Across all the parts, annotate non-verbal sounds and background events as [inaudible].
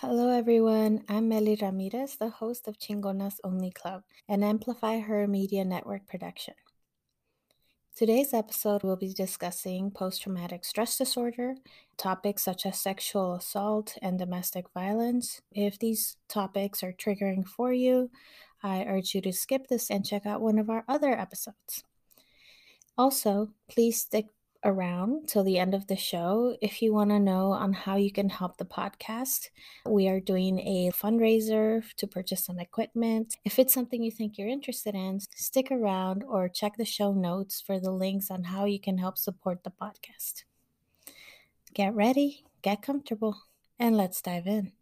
Hello, everyone. I'm Meli Ramirez, the host of Chingonas Only Club, an Amplify Her Media Network production. Today's episode will be discussing post traumatic stress disorder, topics such as sexual assault and domestic violence. If these topics are triggering for you, I urge you to skip this and check out one of our other episodes. Also, please stick around till the end of the show if you want to know on how you can help the podcast. We are doing a fundraiser to purchase some equipment. If it's something you think you're interested in, stick around or check the show notes for the links on how you can help support the podcast. Get ready, get comfortable, and let's dive in.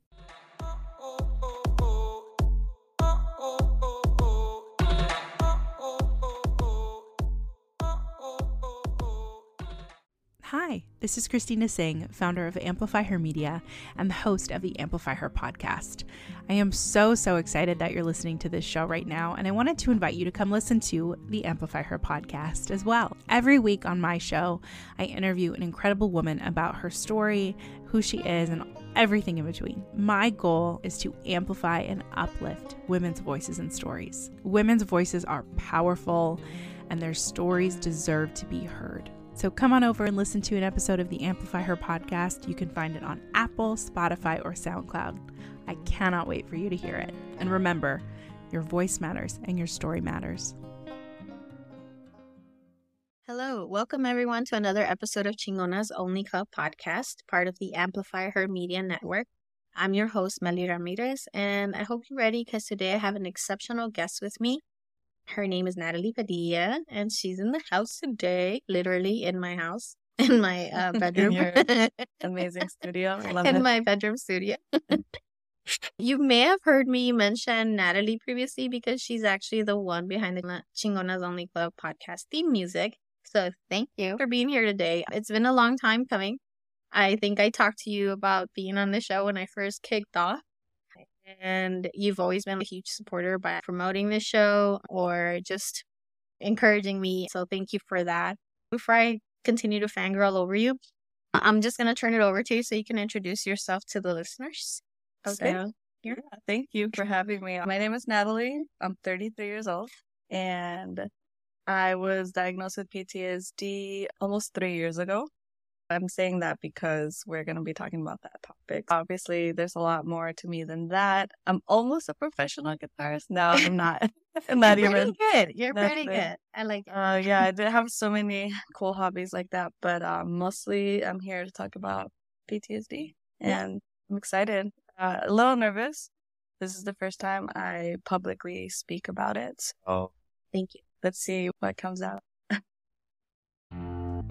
Hi, this is Christina Singh, founder of Amplify Her Media and the host of the Amplify Her podcast. I am so, so excited that you're listening to this show right now, and I wanted to invite you to come listen to the Amplify Her podcast as well. Every week on my show, I interview an incredible woman about her story, who she is, and everything in between. My goal is to amplify and uplift women's voices and stories. Women's voices are powerful, and their stories deserve to be heard. So come on over and listen to an episode of the Amplify Her podcast. You can find it on Apple, Spotify, or SoundCloud. I cannot wait for you to hear it. And remember, your voice matters and your story matters. Hello, welcome everyone to another episode of Chingonas Only Club podcast, part of the Amplify Her Media Network. I'm your host, Meli Ramirez, and I hope you're ready because today I have an exceptional guest with me. Her name is Natalie Padilla, and she's in the house today, literally in my house, [laughs] in my uh, [laughs] bedroom. [laughs] amazing studio. I love in it. my bedroom studio. you may have heard me mention Natalie previously because she's actually the one behind the Chingonas Only Club podcast theme music. So thank you for being here today. It's been a long time coming. I think I talked to you about being on the show when I first kicked off and you've always been a huge supporter by promoting the show or just encouraging me. So thank you for that. Before I continue to fangirl over you, I'm just going to turn it over to you so you can introduce yourself to the listeners. Okay. So, yeah, thank you for having me. My name is Natalie. I'm 33 years old and I was diagnosed with PTSD almost three years ago. I'm saying that because we're going to be talking about that topic. Obviously, there's a lot more to me than that. I'm almost a professional guitarist. No, I'm not. [laughs] I'm not You're even. Pretty good. You're pretty good. I like it. Uh, yeah, I did have so many cool hobbies like that, but uh, mostly I'm here to talk about PTSD, and yeah. I'm excited. Uh, a little nervous. This is the first time I publicly speak about it. Oh, thank you. Let's see what comes out.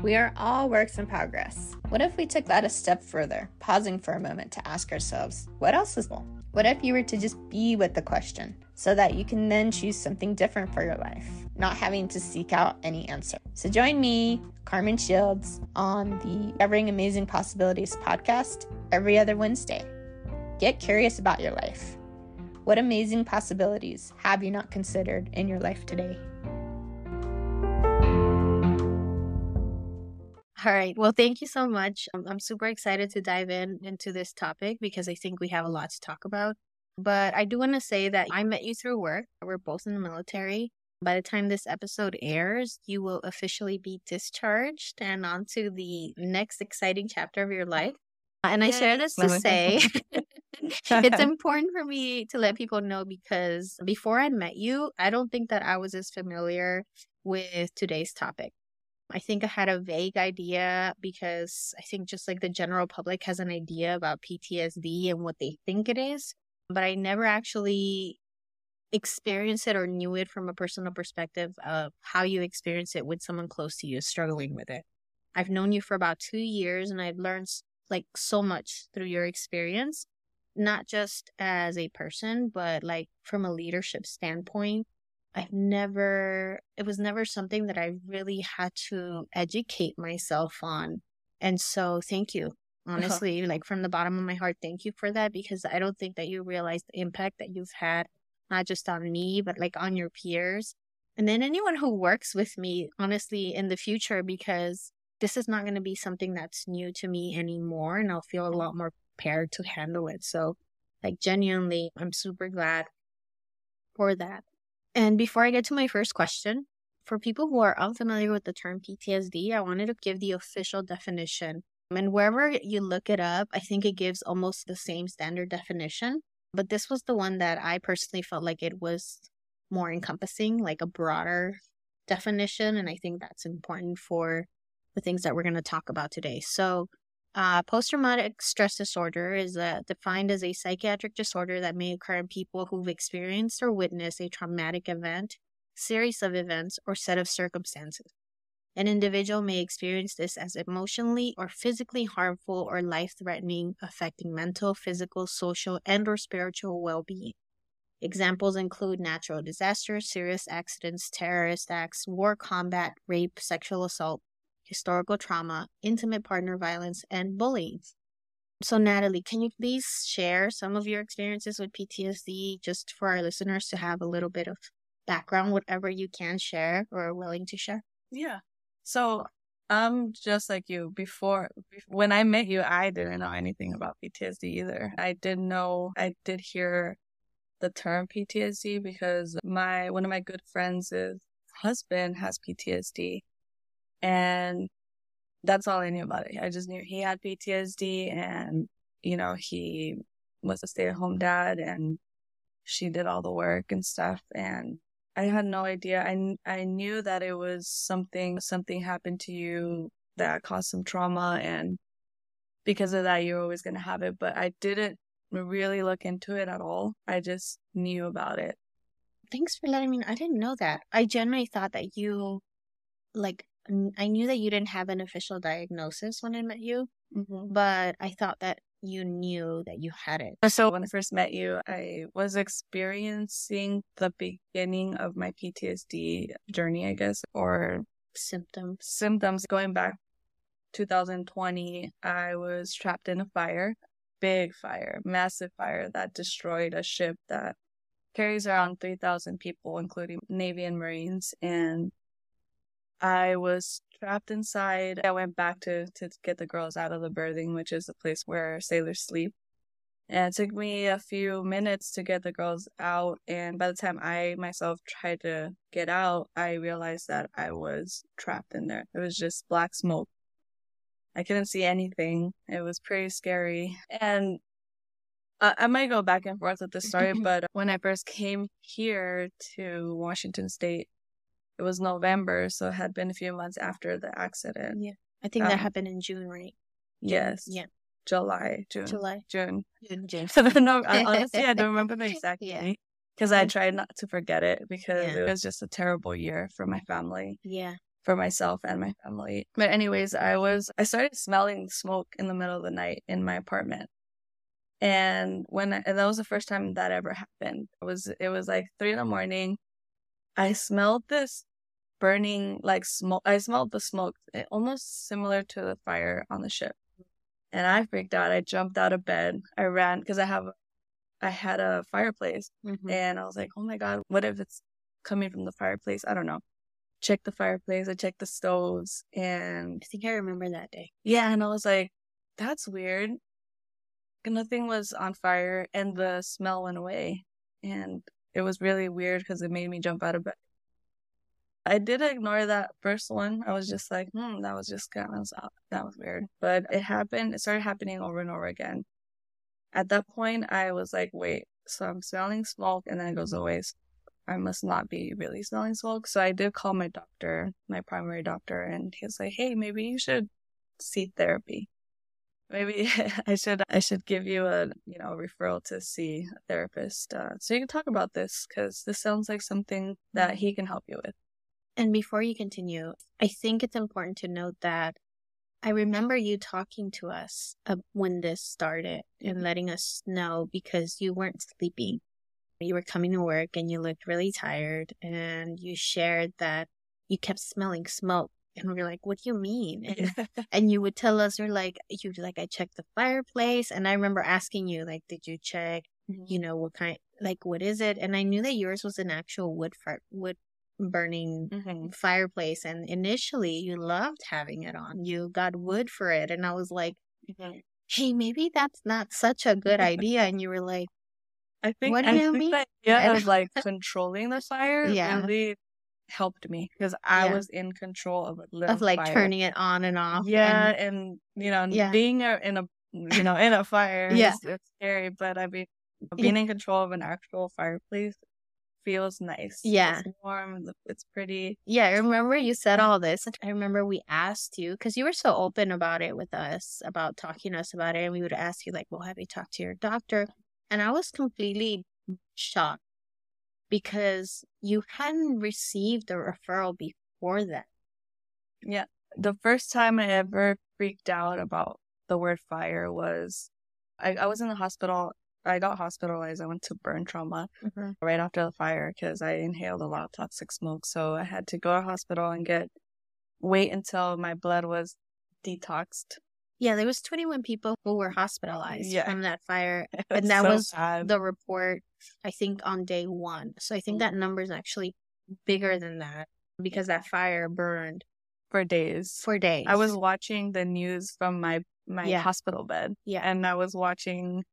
We are all works in progress. What if we took that a step further, pausing for a moment to ask ourselves, what else is possible? What if you were to just be with the question so that you can then choose something different for your life, not having to seek out any answer? So join me, Carmen Shields, on the Discovering Amazing Possibilities podcast every other Wednesday. Get curious about your life. What amazing possibilities have you not considered in your life today? All right. Well, thank you so much. Um, I'm super excited to dive in into this topic because I think we have a lot to talk about. But I do want to say that I met you through work. We're both in the military. By the time this episode airs, you will officially be discharged and on to the next exciting chapter of your life. And I share this to say [laughs] [laughs] it's important for me to let people know because before I met you, I don't think that I was as familiar with today's topic. I think I had a vague idea because I think just like the general public has an idea about PTSD and what they think it is, but I never actually experienced it or knew it from a personal perspective of how you experience it with someone close to you struggling with it. I've known you for about two years and I've learned like so much through your experience, not just as a person, but like from a leadership standpoint I've never, it was never something that I really had to educate myself on. And so thank you. Uh-huh. Honestly, uh-huh. like from the bottom of my heart, thank you for that because I don't think that you realize the impact that you've had, not just on me, but like on your peers. And then anyone who works with me, honestly, in the future, because this is not going to be something that's new to me anymore. And I'll feel a lot more prepared to handle it. So Like, genuinely, I'm super glad for that. And before I get to my first question, for people who are unfamiliar with the term PTSD, I wanted to give the official definition. And wherever you look it up, I think it gives almost the same standard definition. But this was the one that I personally felt like it was more encompassing, like a broader definition. And I think that's important for the things that we're going to talk about today. So, uh, Post traumatic stress disorder is uh, defined as a psychiatric disorder that may occur in people who've experienced or witnessed a traumatic event, series of events, or set of circumstances. An individual may experience this as emotionally or physically harmful or life-threatening, affecting mental, physical, social, and or spiritual well-being. Examples include natural disasters, serious accidents, terrorist acts, war combat, rape, sexual assault, historical trauma, intimate partner violence, and bullying. So, Natalie, can you please share some of your experiences with PTSD just for our listeners to have a little bit of background, whatever you can share or are willing to share? Yeah. So, I'm just like you. Before, when I met you, I didn't know anything about PTSD either. I didn't know, I did hear the term PTSD because my one of my good friends' husband has PTSD and that's all I knew about it. I just knew he had PTSD and, you know, he was a stay at home dad and she did all the work and stuff. And I had no idea. I, I knew that it was something, something happened to you that caused some trauma. And because of that, you're always going to have it. But I didn't really look into it at all. I just knew about it. Thanks for letting me know. I didn't know that. I generally thought that you, like, I knew that you didn't have an official diagnosis when I met you, mm-hmm. but I thought that you knew that you had it. So when I first met you, I was experiencing the beginning of my PTSD journey, I guess, or symptoms. Symptoms going back 2020, I was trapped in a fire, big fire, massive fire that destroyed a ship that carries around 3,000 people, including Navy and Marines. And I was trapped inside. I went back to, to get the girls out of the berthing, which is the place where sailors sleep. And it took me a few minutes to get the girls out. And by the time I myself tried to get out, I realized that I was trapped in there. It was just black smoke. I couldn't see anything. It was pretty scary. And I, I might go back and forth with this story, [laughs] but when I first came here to Washington State, it was November, so it had been a few months after the accident. Yeah. I think um, that happened in June, right? Yes. Yeah. July, June. July. June. June, June. [laughs] no, honestly, I [laughs] don't remember the exact date because I tried not to forget it because yeah. it was just a terrible year for my family. Yeah. For myself and my family. But anyways, I was I started smelling smoke in the middle of the night in my apartment. And when I, and that was the first time that ever happened. It was it was like three in the morning. I smelled this burning like smoke. I smelled the smoke, eh, almost similar to the fire on the ship. And I freaked out. I jumped out of bed. I ran because I have, I had a fireplace, mm-hmm. and I was like, "Oh my god, what if it's coming from the fireplace?" I don't know. Check the fireplace. I checked the stoves, and I think I remember that day. Yeah, and I was like, "That's weird." Nothing was on fire, and the smell went away, and it was really weird because it made me jump out of bed. I did ignore that first one. I was just like, hmm, that was just kind of that was weird. But it happened. It started happening over and over again. At that point, I was like, wait. So I'm smelling smoke, and then it goes away. I must not be really smelling smoke. So I did call my doctor, my primary doctor, and he was like, hey, maybe you should see therapy maybe [laughs] I should I should give you a you know referral to see a therapist uh, so you can talk about this because this sounds like something that he can help you with. And before you continue, I think it's important to note that I remember you talking to us when this started and letting us know because you weren't sleeping. You were coming to work and you looked really tired, and you shared that you kept smelling smoke and we are like, what do you mean? [laughs] And, and you would tell us, you're like, you like, I checked the fireplace. And I remember asking you, like, did you check, mm-hmm. you know, what kind, like, what is it? And I knew that yours was an actual wood fire, wood burning mm-hmm. fireplace. And initially you loved having it on. You got wood for it. And I was like, mm-hmm. hey, maybe that's not such a good [laughs] idea. And you were like, I think, What I do you mean? the idea And- of like controlling the fire [laughs] Yeah. really helped me because I Yeah. was in control of a little of like fire. turning it on and off. Yeah, and- and, you know, Yeah. being a, in a you know in a fire, Yeah. is, it's scary. But I mean, being in control of an actual fireplace feels nice. Yeah. it's warm. It's pretty. Yeah, I remember you said all this. I remember we asked you because you were so open about it with us, about talking to us about it. And we would ask you, like, well, have you talked to your doctor? And I was completely shocked because you hadn't received a referral before that. Yeah. The first time I ever freaked out about the word fire was I, I was in the hospital. I got hospitalized. I went to burn trauma. Mm-hmm. right after the fire because I inhaled a lot of toxic smoke. So I had to go to hospital and get wait until my blood was detoxed. Yeah, there was 21 people who were hospitalized Yeah. from that fire. [laughs] And that so was sad. The report, I think, on day one. So I think that number is actually bigger than that because that fire burned for days. for days. I was watching the news from my my Yeah. hospital bed, yeah. and I was watching.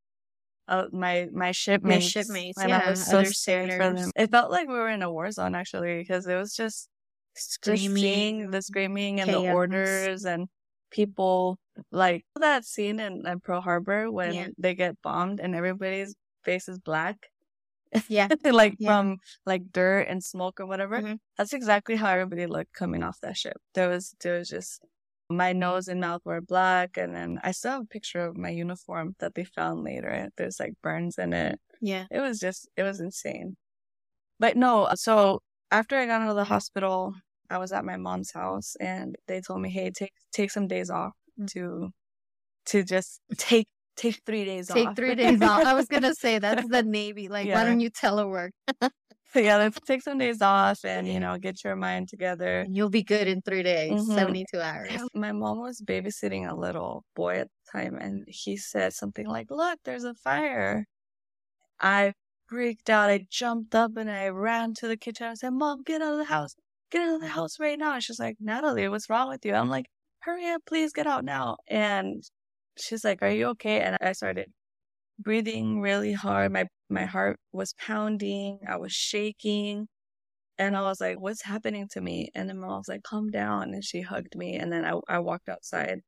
Uh, my my shipmates, shipmates, and yeah, I was so other scared for them. It felt like we were in a war zone actually, because it was just just screaming. seeing the screaming and the orders and people like that scene in, in Pearl Harbor when Yeah. they get bombed and everybody's face is black, Yeah. [laughs] like Yeah. from like dirt and smoke or whatever. Mhm. That's exactly how everybody looked coming off that ship. There was there was just my nose and mouth were black, and then I still have a picture of my uniform that they found later. There's like burns in it Yeah. it was just it was insane but no so after i got out of the hospital i was at my mom's house and they told me hey take take some days off. To to just [laughs] take take three days Take off. three days off. I was gonna [laughs] say that's the Navy. Like, why don't you telework? yeah let's take some days off and you know get your mind together. You'll be good in three days, Mhm. 72 hours. [laughs] my mom was babysitting a little boy at the time and he said something like look there's a fire. I freaked out. I jumped up and i ran to the kitchen. I said mom get out of the house. Get out of the house right now. And she's like natalie what's wrong with you? I'm like hurry up please get out now and she's like are you okay and i started breathing really hard my my heart was pounding i was shaking and I was like, what's happening to me? And then mom was like, calm down. And she hugged me. And then I, I walked outside.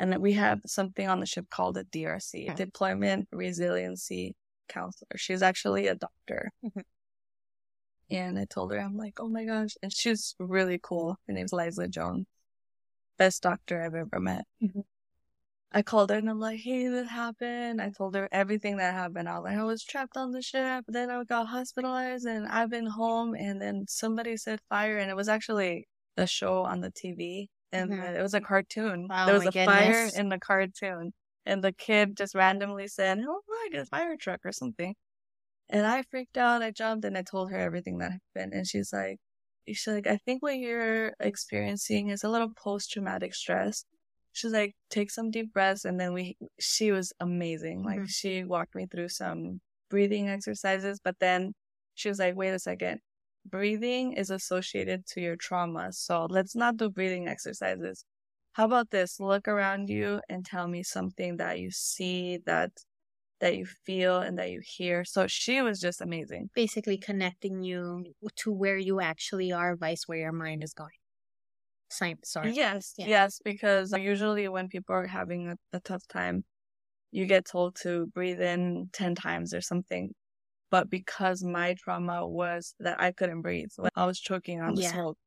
And we have something on the ship called a DRC, Yeah. Deployment Resiliency Counselor. She's actually a doctor. Mhm. And I told her, I'm like, oh my gosh. And she's really cool. Her name's Liza Jones. Best doctor I've ever met. Mhm. I called her and I'm like, hey, this happened. I told her everything that happened. I was like, I was trapped on the ship. Then I got hospitalized and I've been home. And then somebody said fire. And it was actually a show on the TV. And Mhm. it was a cartoon. Wow, there was a fire in the cartoon. And the kid just randomly said, oh, look, a fire truck or something. And I freaked out. I jumped and I told her everything that happened. And she's like, she's like, I think what you're experiencing is a little post traumatic stress. She's like, take some deep breaths. And then we, she was amazing. Like, Mhm. she walked me through some breathing exercises, but then she was like, wait a second. Breathing is associated to your trauma. So let's not do breathing exercises. How about this? Look around you and tell me something that you see, that that you feel and that you hear. So she was just amazing. Basically, connecting you to where you actually are, vice where your mind is going. Same, sorry. Yes, Yeah. yes, because usually when people are having a, a tough time, you get told to breathe in 10 times or something. But because my trauma was that I couldn't breathe, when I was choking on the Yeah. smoke,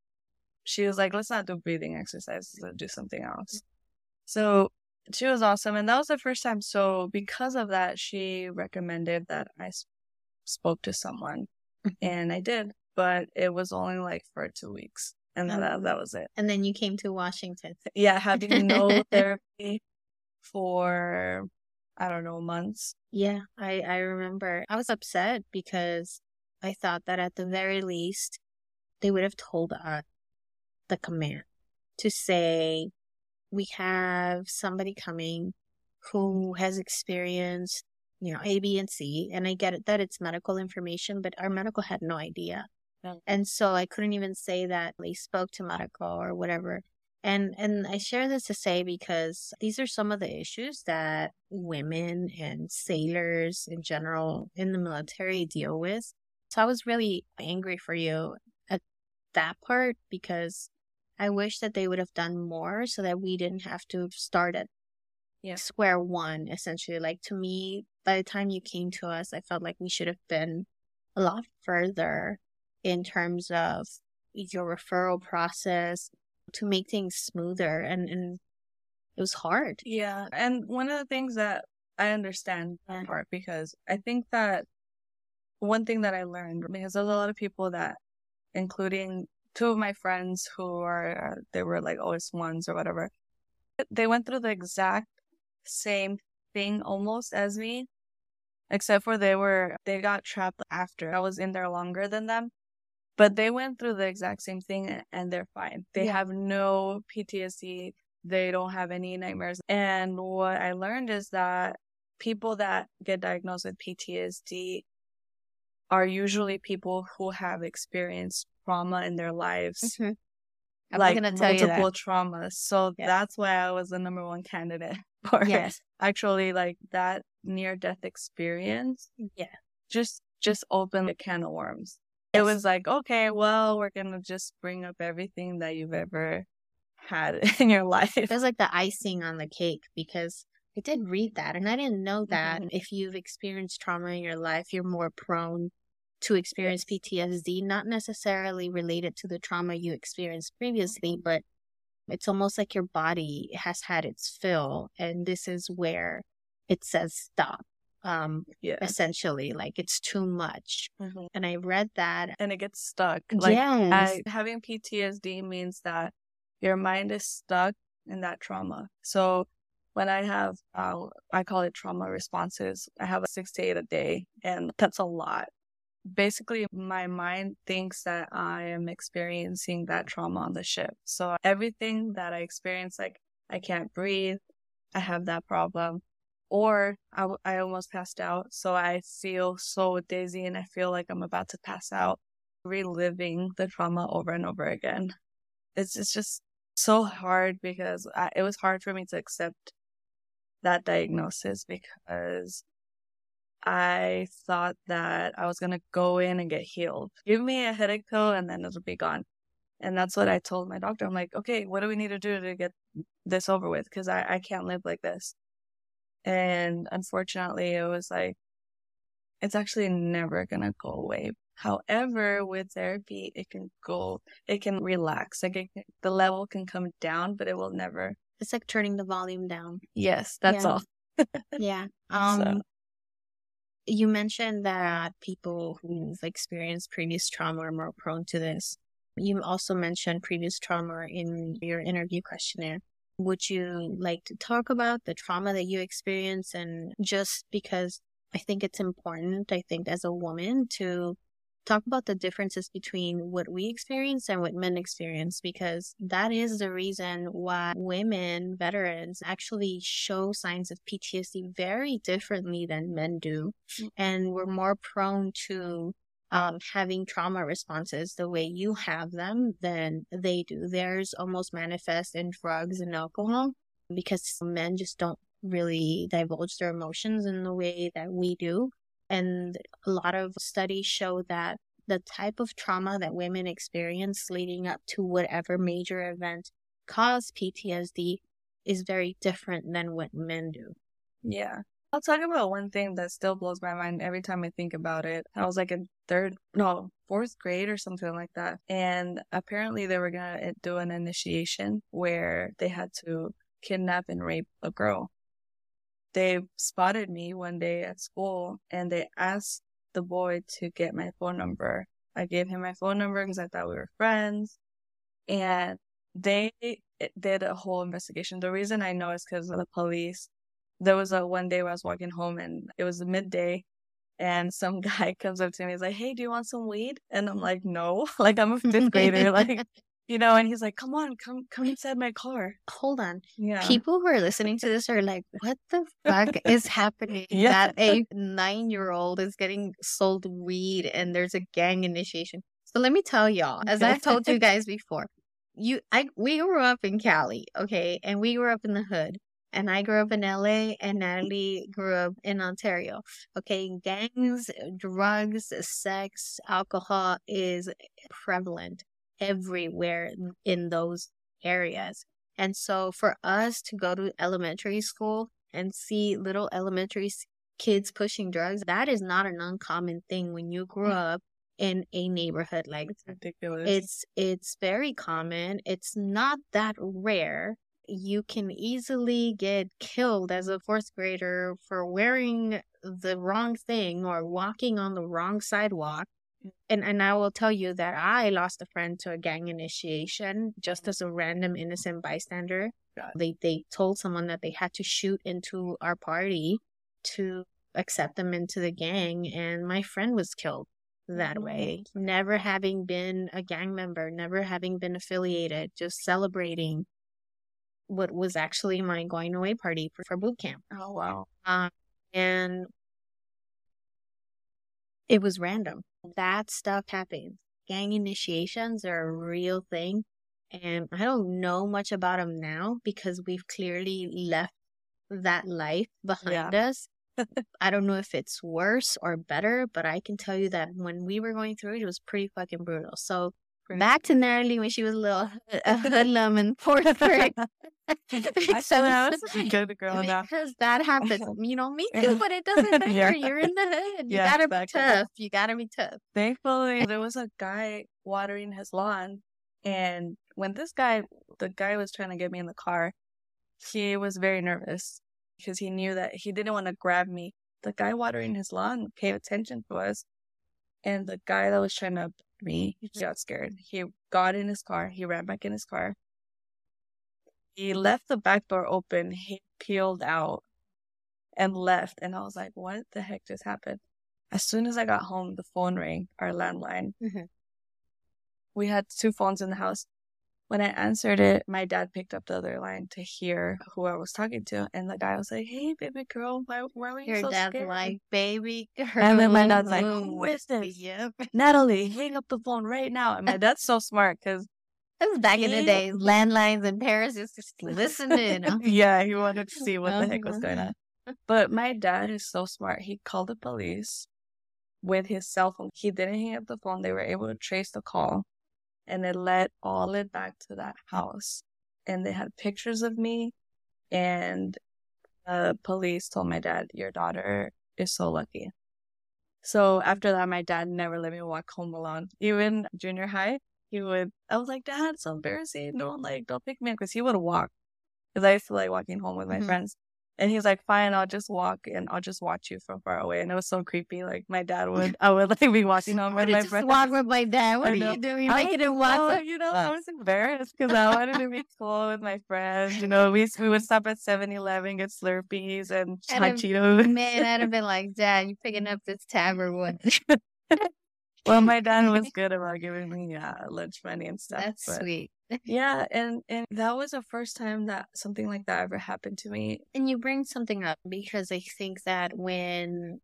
she was like, let's not do breathing exercises, let's do something else. Mm. So she was awesome. And that was the first time. So because of that, she recommended that I s- spoke to someone. Mm-hmm. And I did, but it was only like for two weeks. And Oh. that, that was it And then you came to Washington. [laughs] yeah, having no [laughs] therapy for I don't know months. Yeah, I, I remember. I was upset because I thought that at the very least, they would have told us, the command, to say, we have somebody coming who has experienced, you know, A, B, and C. And I get it that it's medical information, but our medical had no idea. No. And so I couldn't even say that they spoke to medical or whatever. And and I share this to say because these are some of the issues that women and sailors in general in the military deal with. So I was really angry for you at that part because I wish that they would have done more so that we didn't have to start at Yeah. square one essentially. Like to me, by the time you came to us, I felt like we should have been a lot further in terms of your referral process to make things smoother and, and it was hard. Yeah. And one of the things that I understand Yeah. part because I think that one thing that I learned because there's a lot of people that, including two of my friends who are, they were like OS ones or whatever, they went through the exact same thing almost as me, except for they were, they got trapped after. I was in there longer than them. But they went through the exact same thing and they're fine. They Yeah. have no PTSD. They don't have any nightmares. And what I learned is that people that get diagnosed with PTSD are usually people who have experienced trauma in their lives, I was like gonna tell multiple traumas. So Yeah. that's why I was the number one candidate [laughs] for Yes. actually like that near death experience. Yeah. Just just open a can of worms. It was like, okay, well, we're gonna just bring up everything that you've ever had [laughs] in your life. It was like the icing on the cake because I did read that and I didn't know that Mhm. if you've experienced trauma in your life, you're more prone to experience PTSD, not necessarily related to the trauma you experienced previously, but it's almost like your body has had its fill and this is where it says stop. Um, Yeah. essentially, like it's too much. Mhm. And I read that. And it gets stuck. Like yes. I, having PTSD means that your mind is stuck in that trauma. So when I have, uh, I call it trauma responses, I have a six to eight a day, and that's a lot. Basically, my mind thinks that I am experiencing that trauma on the ship. So everything that I experience, like I can't breathe, I have that problem, or I, I almost passed out. So I feel so dizzy and I feel like I'm about to pass out reliving the trauma over and over again. It's it's just so hard because I, it was hard for me to accept that diagnosis because I thought that I was gonna go in and get healed. Give me a headache pill and then it'll be gone. And that's what I told my doctor. I'm like, okay, what do we need to do to get this over with? Because I, I can't live like this. And unfortunately, it was like, it's actually never gonna go away. However, with therapy, it can go, it can relax. Like it, the level can come down, but it will never. It's like turning the volume down. Yes, that's Yeah. all. [laughs] Yeah. So- Um you mentioned that people who've experienced previous trauma are more prone to this. You also mentioned previous trauma in your interview questionnaire. Would you like to talk about the trauma that you experienced and just because I think it's important, I think as a woman to talk about the differences between what we experience and what men experience because that is the reason why women veterans actually show signs of PTSD very differently than men do. And we're more prone to um, having trauma responses the way you have them than they do. Theirs almost manifest in drugs and alcohol because men just don't really divulge their emotions in the way that we do and a lot of studies show that the type of trauma that women experience leading up to whatever major event caused PTSD is very different than what men do. Yeah. I'll talk about one thing that still blows my mind every time I think about it. I was like in third, no, fourth grade or something like that. And apparently they were going to do an initiation where they had to kidnap and rape a girl. They spotted me one day at school and they asked the boy to get my phone number. I gave him my phone number because I thought we were friends. And they did a whole investigation. The reason I know is because of the police there was a one day where I was walking home and it was midday and some [laughs] guy comes up to me. He's like, Hey, do you want some weed? And I'm like, No, [laughs] like I'm a fifth grader, [laughs] like, you know, and he's like, Come on, come, come inside my car. Hold on. Yeah. People who are listening to this are like, what the fuck [laughs] is happening? Yeah. That a nine year old is getting sold weed and there's a gang initiation. So let me tell y'all, as I've told you guys before, you I we grew up in Cali, okay, and we grew up in the hood. And I grew up in LA and Natalie grew up in Ontario. Okay, gangs, drugs, sex, alcohol is prevalent everywhere in those areas. And so for us to go to elementary school and see little elementary kids pushing drugs, that is not an uncommon thing when you grow mm. up in a neighborhood like it's ridiculous. It's it's very common. It's not that rare. You can easily get killed as a fourth grader for wearing the wrong thing or walking on the wrong sidewalk. And and I will tell you that I lost a friend to a gang initiation just as a random innocent bystander. They they told someone that they had to shoot into our party to accept them into the gang and my friend was killed that way. Never having been a gang member, never having been affiliated, just celebrating what was actually my going away party for, for boot camp. Oh, wow. Um, and it was random. That stuff happens. Gang initiations are a real thing. And I don't know much about them now because we've clearly left that life behind yeah. us. [laughs] I don't know if it's worse or better, but I can tell you that when we were going through it, it was pretty fucking brutal. So back to Natalie when she was a little [laughs] a hoodlum and fourth [laughs] grade. [laughs] so I was a good girl enough. Because that happens. You know, me too, but it doesn't matter. yeah. You're in the hood. You yeah, gotta exactly. be tough. You gotta be tough. Thankfully, there was a guy watering his lawn. And when this guy, the guy was trying to get me in the car, he was very nervous because he knew that he didn't want to grab me. The guy watering his lawn paid attention to us. And the guy that was trying to me, he got scared. He got in his car. He ran back in his car. He left the back door open. He peeled out and left. And I was like, what the heck just happened? As soon as I got home, the phone rang, our landline. Mm-hmm. We had two phones in the house. When I answered it, my dad picked up the other line to hear who I was talking to, and the guy was like, "Hey, baby girl, why, why were you Your so dad's scared?" like, "Baby girl," and then my dad's like, "Who [laughs] is this?" Yep. Natalie, hang up the phone right now. And my dad's so smart because it was back in the day, landlines in Paris. Is just listening. [laughs] yeah, he wanted to see what the heck was going on. Uh-huh. But my dad is so smart. He called the police with his cell phone. He didn't hang up the phone. They were able to trace the call and it led all it back to that house. And they had pictures of me and the police told my dad, Your daughter is so lucky. So after that, my dad never let me walk home alone. Even junior high, he would, I was like, Dad, it's so embarrassing. Don't like, don't pick me up. Cause he would walk. Cause I used to like walking home with my mm-hmm. friends. And he's like, fine, I'll just walk and I'll just watch you from far away. And it was so creepy. Like my dad would, I would like be [laughs] watching home with my just friends. walk with my dad. What are you doing? Making him walk. Oh, you know, I was embarrassed because I wanted to be [laughs] cool with my friends. You know, we we would stop at 7-Eleven, get Slurpees and hot Cheetos. Man, I'd have [laughs] been like, Dad, you picking up this tab or what? well, my dad was good about giving me uh, lunch money and stuff. That's but... sweet yeah, and and that was the first time that something like that ever happened to me. And you bring something up because I think that when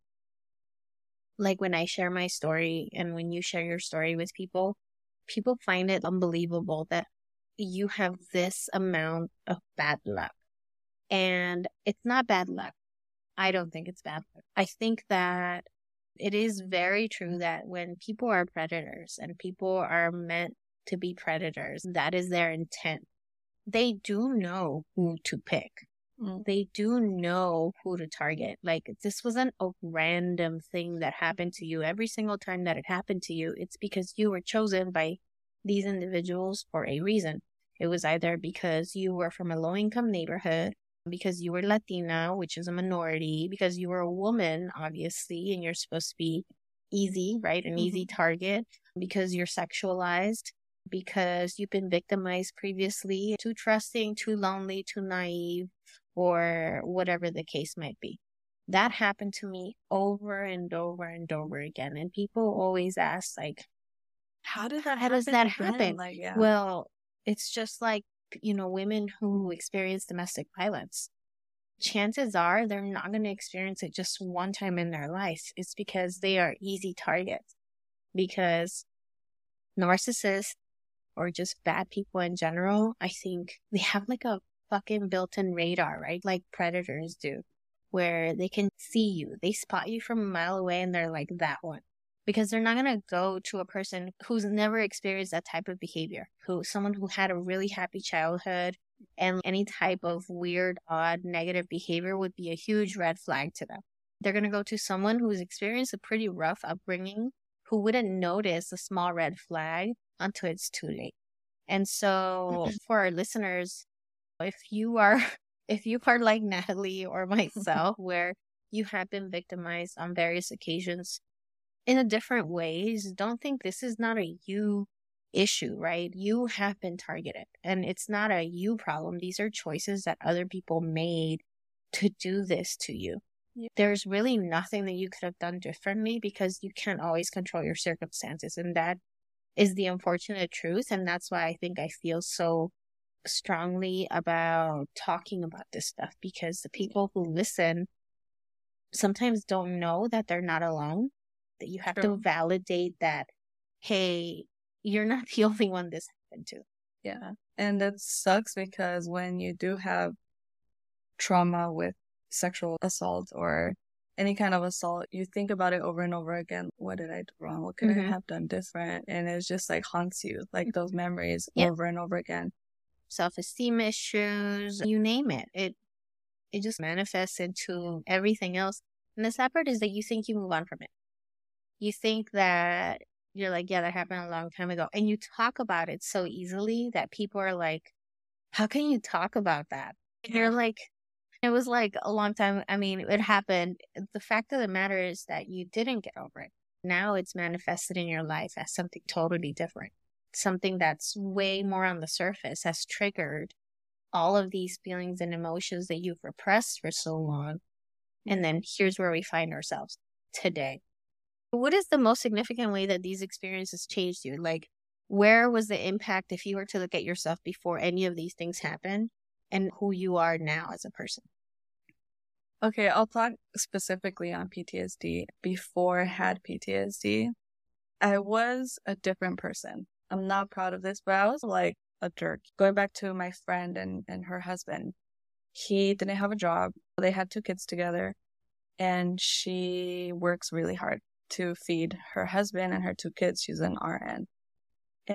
like when I share my story and when you share your story with people, people find it unbelievable that you have this amount of bad luck. And it's not bad luck. I don't think it's bad luck. I think that it is very true that when people are predators and people are meant to be predators. That is their intent. They do know who to pick. Mm. They do know who to target. Like, this wasn't a random thing that happened to you. Every single time that it happened to you, it's because you were chosen by these individuals for a reason. It was either because you were from a low income neighborhood, because you were Latina, which is a minority, because you were a woman, obviously, and you're supposed to be easy, right? An mm-hmm. easy target, because you're sexualized, because you've been victimized previously, too trusting, too lonely, too naive, or whatever the case might be. That happened to me over and over and over again. And people always ask, like, how did that how does that happen? Like, yeah. Well, it's just like, you know, women who experience domestic violence. Chances are they're not going to experience it just one time in their life. It's because they are easy targets. Because narcissists or just bad people in general, I think [laughs] they have like a fucking built in radar, right? Like predators do, where they can see you. They spot you from a mile away and they're like, that one. Because they're not going to go to a person who's never experienced that type of behavior, who someone who had a really happy childhood and any type of weird, odd, negative behavior would be a huge red flag to them. They're going to go to someone who's experienced a pretty rough upbringing who wouldn't notice a small red flag until it's too late. And so mm-hmm. for our listeners, if you are [laughs] if you are like Natalie or myself where you have been victimized on various occasions in a different ways, don't think this is not a you issue, right? You have been targeted and it's not a you problem. These are choices that other people made to do this to you. Yeah. There's really nothing that you could have done differently because you can't always control your circumstances. And that is the unfortunate truth. And that's why I think I feel so strongly about talking about this stuff because the people who listen sometimes don't know that they're not alone, that you have True. to validate that, hey, you're not [laughs] the only one this happened to. Yeah. And it sucks because when you do have trauma with sexual assault or any kind of assault, you think about it over and over again. What did I do wrong? What could mm-hmm. I have done different? And it just like haunts you, like mm-hmm. those memories yeah. over and over again. Self esteem issues, you name it. It it just manifests into everything else. And the sad part is that you think you move on from it. You think that you're like, yeah, that happened a long time ago. And you talk about it so easily that people are like, how can you talk about that? And you're like, it was like a long time. I mean, it happened. Eh, the fact of the matter is that you didn't get over it. Now it's manifested in your life as something totally different. Something that's way more on the surface has triggered all of these feelings and emotions that you've repressed for so long. And then here's where we find ourselves today. What is the most significant way that these experiences changed you? Like, where was the impact if you were to look at yourself before any of these things happened and who you are now as a person? Okay, I'll talk specifically on PTSD. Before I had PTSD, I was a different person. I'm not proud of this, but I was like a jerk. Going back to my friend and, and her husband, he didn't have a job. They had two kids together, and she works really hard to feed her husband and her two kids. She's an RN.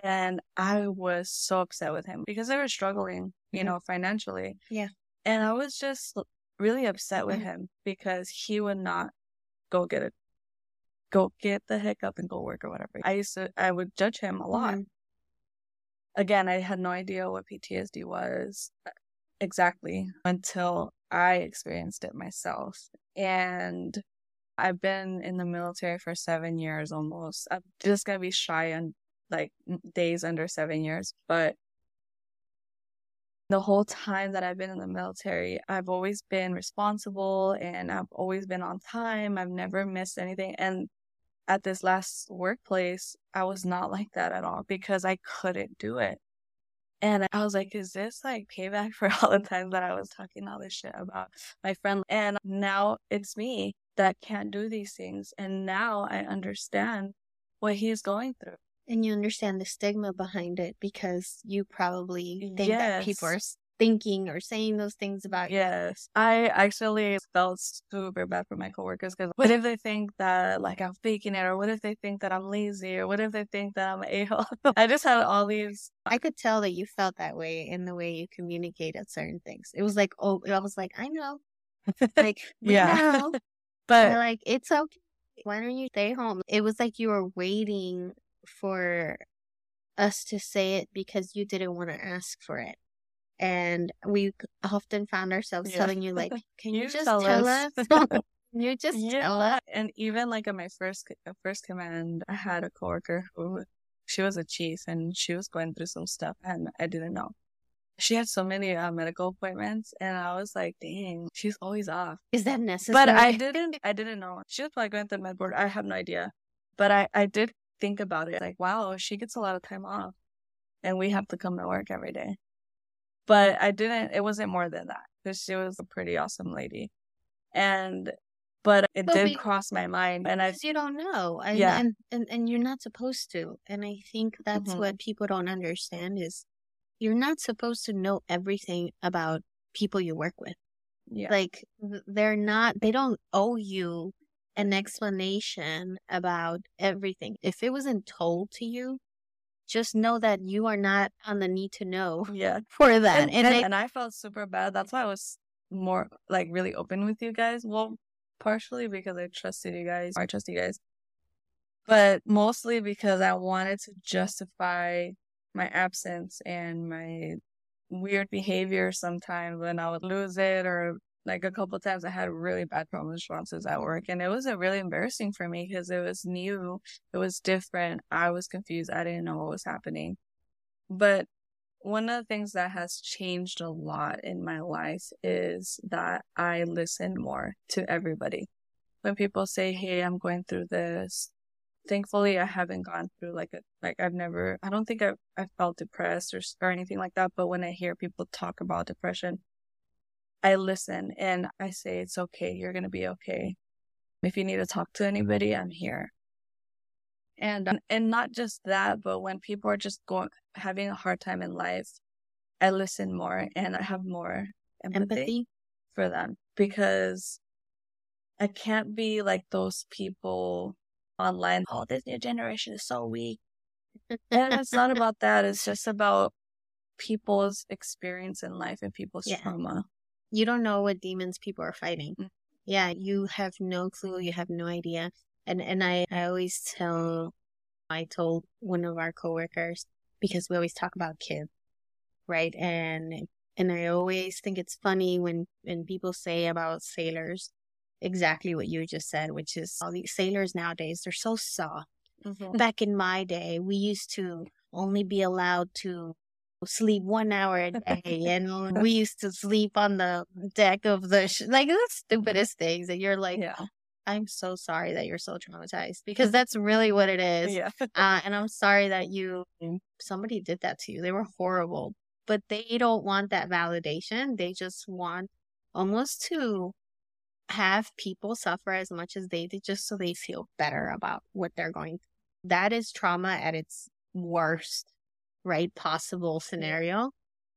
And I was so upset with him because they were struggling, you mm-hmm. know, financially. Yeah. And I was just really upset with mm-hmm. him because he would not go get it, go get the hiccup and go work or whatever. I used to, I would judge him a lot. Mm-hmm. Again, I had no idea what PTSD was uh, exactly until I experienced it myself. And I've been in the military for seven years almost. I'm just gonna be shy on like days under seven years, but the whole time that I've been in the military, I've always been responsible and I've always been on time. I've never missed anything. And at this last workplace, I was not like that at all because I couldn't do it. And I was like, is this like payback for [laughs] all the times that I was talking all this shit about my friend? And now it's me that can't do these things. And now I understand what he's going through. And you understand the stigma behind it because you probably think yes. that people are thinking or saying those things about you. Yes. I actually felt super bad for my coworkers because what if they think that like I'm faking it or what if they think that I'm lazy or what if they think that I'm [laughs] a hole? I just had all these. I could tell that you felt that way in the way you communicated certain things. It was like, oh, I was like, I know. [laughs] like, yeah. Know. [laughs] But They're like, it's okay. Why don't you stay home? It was like you were waiting for us to say it because you didn't want to ask for it. And we often found ourselves yeah. telling you, like, [laughs] can you, you just tell, tell us? us? [laughs] you [laughs] just yeah. tell us? And even like at my first first command, I had a coworker who she was a chief and she was going through some stuff and I didn't know she had so many uh, medical appointments and i was like dang she's always off is that necessary but i didn't i didn't know she was probably going to the med board i have no idea but i i did think about it like wow she gets a lot of time off and we have to come to work every day but i didn't it wasn't more than that because she was a pretty awesome lady and but it But did we- cross my mind, and I you don't know. And, Yeah. and, and, and you're not supposed to. And I think that's Mhm. what people don't understand is you're not supposed to know everything about people you work with. yeah, Like they're not, they don't owe you an explanation about everything. If it wasn't told to you, just know that you are not on the need to know yeah. [laughs] for that. and, And, and, I, and I felt super bad. That's why I was more like really open with you guys. Well, partially because I trusted you guys. I trust you guys, but mostly because I wanted to justify my absence and my weird behavior sometimes when I would lose it or like a couple times I had really bad trauma responses at work and it was uh, really embarrassing for me because it was new, it was different. I was confused. I didn't know what was happening. But one of the things that has changed a lot in my life is that I listen more to everybody. When people say, "Hey, I'm going through this," thankfully I haven't gone through like a like I've never. I don't think I've I felt depressed or or anything like that. But when I hear people talk about depression, I listen and I say, "It's okay. You're gonna be okay. If you need to talk to anybody, I'm here." And um, and not just that, but when people are just going having a hard time in life, I listen more and I have more empathy, empathy. for them because I can't be like those people online. Oh, this new generation is so weak. And it's not [laughs] about that. It's just about people's experience in life and people's Yeah. trauma. You don't know what demons people are fighting. Mm. Yeah, you have no clue. You have no idea. And and I, I always tell, I told one of our coworkers because we always talk about kids, right? And and I always think it's funny when when people say about sailors exactly what you just said, which is all these sailors nowadays they're so soft. Back in my day, we used to only be allowed to sleep one hour a [laughs] day, and we used to sleep on the deck of the sh- like the stupidest things. And you're like, yeah. I'm so sorry that you're so traumatized because that's really what it is. Yeah. [laughs] Uh, and I'm sorry that you somebody did that to you. They were horrible, but they don't want that validation. They just want almost to have people suffer as much as they did, just so they feel better about what they're going. through. That is trauma at its worst, right? Possible scenario.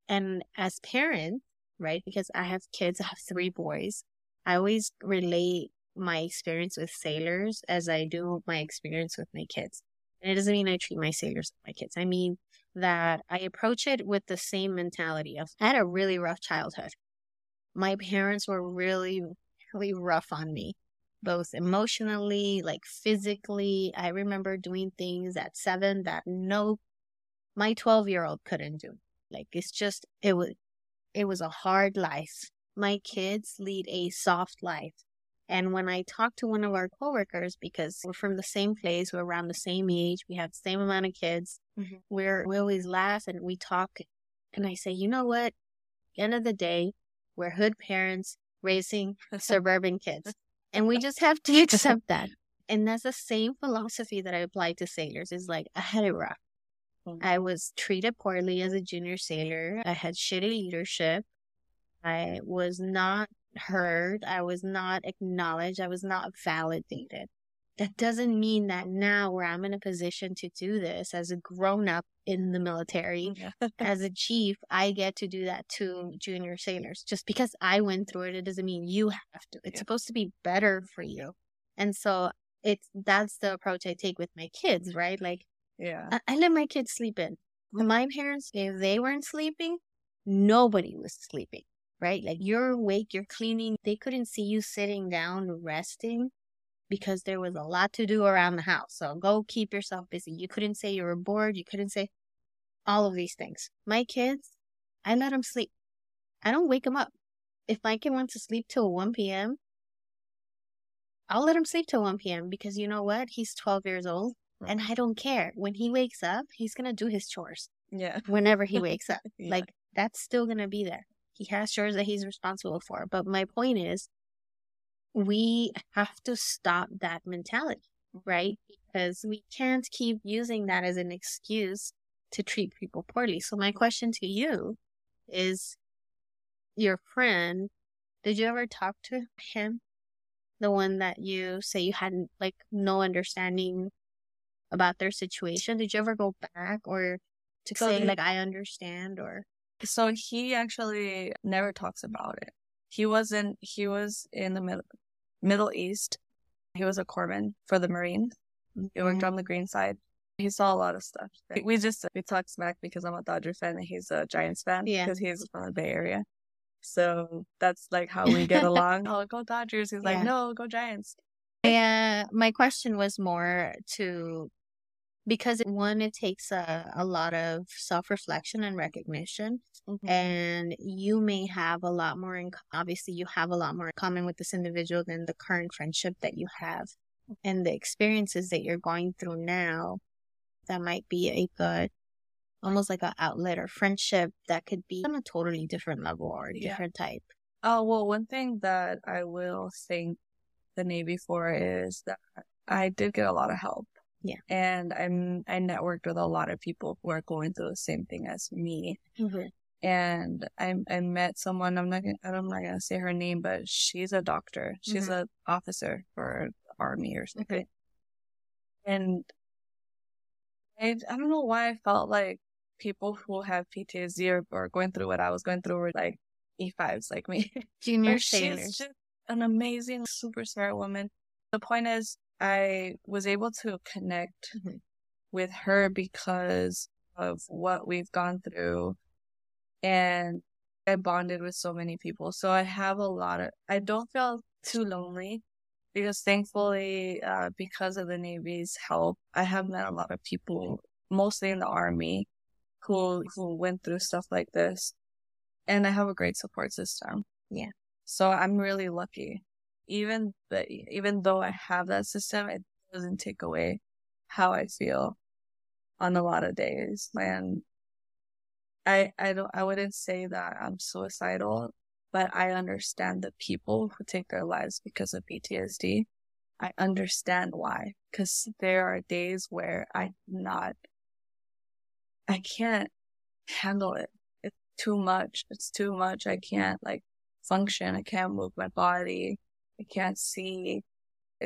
And as parents, right? Because I have kids, [laughs] I have three boys. I always relate my experience with sailors as I do my experience with my kids. And it doesn't mean I treat my sailors like my kids. I mean that I approach it with the same mentality of I had a really rough childhood. My parents were really, really rough on me, both emotionally, like physically. I remember doing things at seven that no, my 12 year old couldn't do. Like it's just, it was, it was a hard life. My kids lead a soft life. And when I talk to one of our coworkers, because we're from the same place, we're around the same age, we have the same amount of kids, Mhm. we're we always laugh and we talk. And I say, you know what? End of the day, we're hood parents raising [laughs] suburban kids, and we just have [laughs] to accept that. And that's the same philosophy that I apply to sailors. Is like I had it rough. Mhm. I was treated poorly as a junior sailor. I had shitty leadership. I was not heard. I was not acknowledged. I was not validated. That doesn't mean that now where I'm in a position to do this as a grown up in the military, as a [laughs] chief, I get to do that to junior sailors. Just because I went through it, it doesn't mean you have to. It's Yeah. supposed to be better for you. And so it's that's the approach I take with my kids, right? Like Yeah. I, I let my kids sleep in. My parents, if they weren't sleeping, nobody was sleeping, right? Like you're awake, you're cleaning. They couldn't see you sitting down resting because there was a lot to do around the house. So go keep yourself busy. You couldn't say you were bored. You couldn't say all of these things. My kids, I let them sleep. I don't wake them up. If my kid wants to sleep till 1 p.m., I'll let him sleep till 1 p.m. because you know what? He's 12 years old and I don't care. When he wakes up, he's going to do his chores Yeah. whenever he [laughs] wakes up. Yeah. Like that's still going to be there. He has chores that he's responsible for. But my point is, we have to stop that mentality, mm-hmm. right? Because we can't keep using that as an excuse to treat people poorly. So my question to you is your friend, did you ever talk to him the one that you say you had like no understanding about their situation? Did you ever go back or to So say he- like I understand or So he actually never talks about it. He wasn't, he was in the Middle, Middle East. He was a corpsman for the Marines. He worked mm-hmm. on the green side. He saw a lot of stuff. We just, we talk smack because I'm a Dodger fan and he's a Giants fan Yeah. because he's from the Bay Area. So that's like how we get [laughs] along. oh, go Dodgers. He's like, no, go Giants. Yeah, my question was more to because one, it takes a, a lot of self reflection and recognition, Mm-hmm. and you may have a lot more in obviously you have a lot more in common with this individual than the current friendship that you have, and the experiences that you're going through now. That might be a good, almost like an outlet or friendship that could be on a totally different level or Yeah. different type. Oh, well, one thing that I will thank the Navy for is that I did get a lot of help. Yeah. And I'm, I networked with a lot of people who are going through the same thing as me. Mm-hmm. And I, I met someone, I'm not gonna, I'm not gonna say her name, but she's a doctor. She's Mhm. a officer for the army or something. Okay. And I, I don't know why I felt like people who have PTSD or, or going through what I was going through were like E5s like me. [laughs] Junior she's just an amazing, super smart woman. The point is, I was able to connect Mhm. with her because of what we've gone through. And I bonded with so many people. So I have a lot of, I don't feel too lonely because thankfully, uh, because of the Navy's help, I have met a lot of people, mostly in the Army, who, who went through stuff like this. And I have a great support system. Yeah. So I'm really lucky. Even the, even though I have that system, it doesn't take away how I feel on a lot of days. And I, I don't, I wouldn't say that I'm suicidal, but I understand the people who take their lives because of PTSD. I understand why, because there are days where I not, I can't handle it. It's too much. It's too much. I can't like function. I can't move my body. I can't see.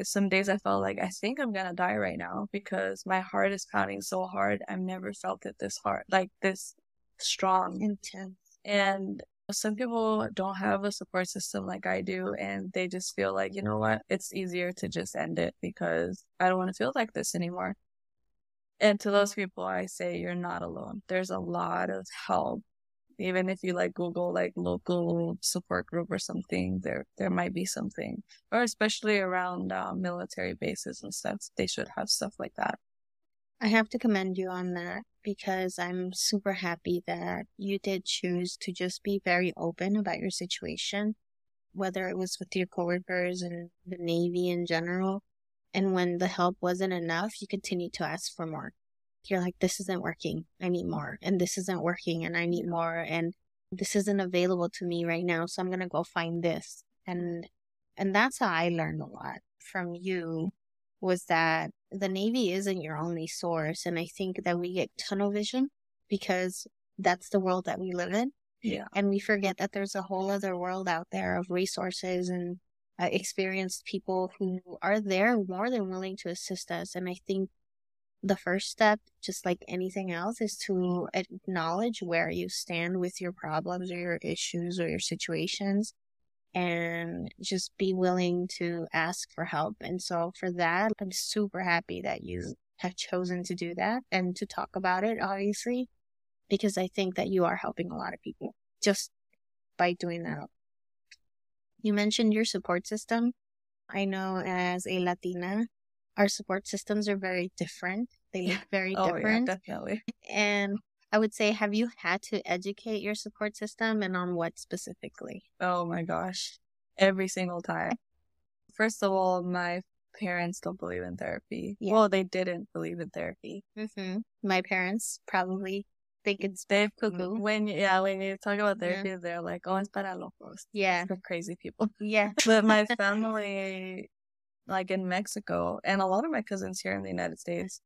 Some days I felt like I think I'm gonna die right now because my heart is pounding so hard. I've never felt it this hard, like this strong. Intense. And some people don't have a support system like I do, and they just feel like, you know what, it's easier to just end it because I don't want to feel like this anymore. And to those people, I say you're not alone. There's a lot of help. Even if you like Google like local support group or something, there there might be something. Or especially around uh, military bases and stuff, they should have stuff like that. I have to commend you on that because I'm super happy that you did choose to just be very open about your situation, whether it was with your coworkers and the Navy in general. And when the help wasn't enough, you continued to ask for more. You're like, this isn't working. I need more. And this isn't working and I need more. And this isn't available to me right now. So I'm going to go find this. And, and that's how I learned a lot from you was that the Navy isn't your only source. And I think that we get tunnel vision because that's the world that we live in. Yeah. And we forget that there's a whole other world out there of resources and uh, experienced people who are there more than willing to assist us. And I think the first step, just like anything else, is to acknowledge where you stand with your problems or your issues or your situations and just be willing to ask for help. And so for that, I'm super happy that you have chosen to do that and to talk about it, obviously, because I think that you are helping a lot of people just by doing that. You mentioned your support system. I know as a Latina, our support systems are very different. They look very Oh different. yeah, definitely. and I would say, have you had to educate your support system and on what specifically? Oh my gosh. Every single time. First of all, my parents don't believe in therapy. Yeah. Well, they didn't believe in therapy. Mm-hmm. My parents probably think it's they've cuckoo. when yeah, when you talk about Yeah. therapy, they're like, "Oh, es para locos." Yeah. It's for crazy people. Yeah. [laughs] But my [laughs] family, like in Mexico, and a lot of my cousins here in the United States,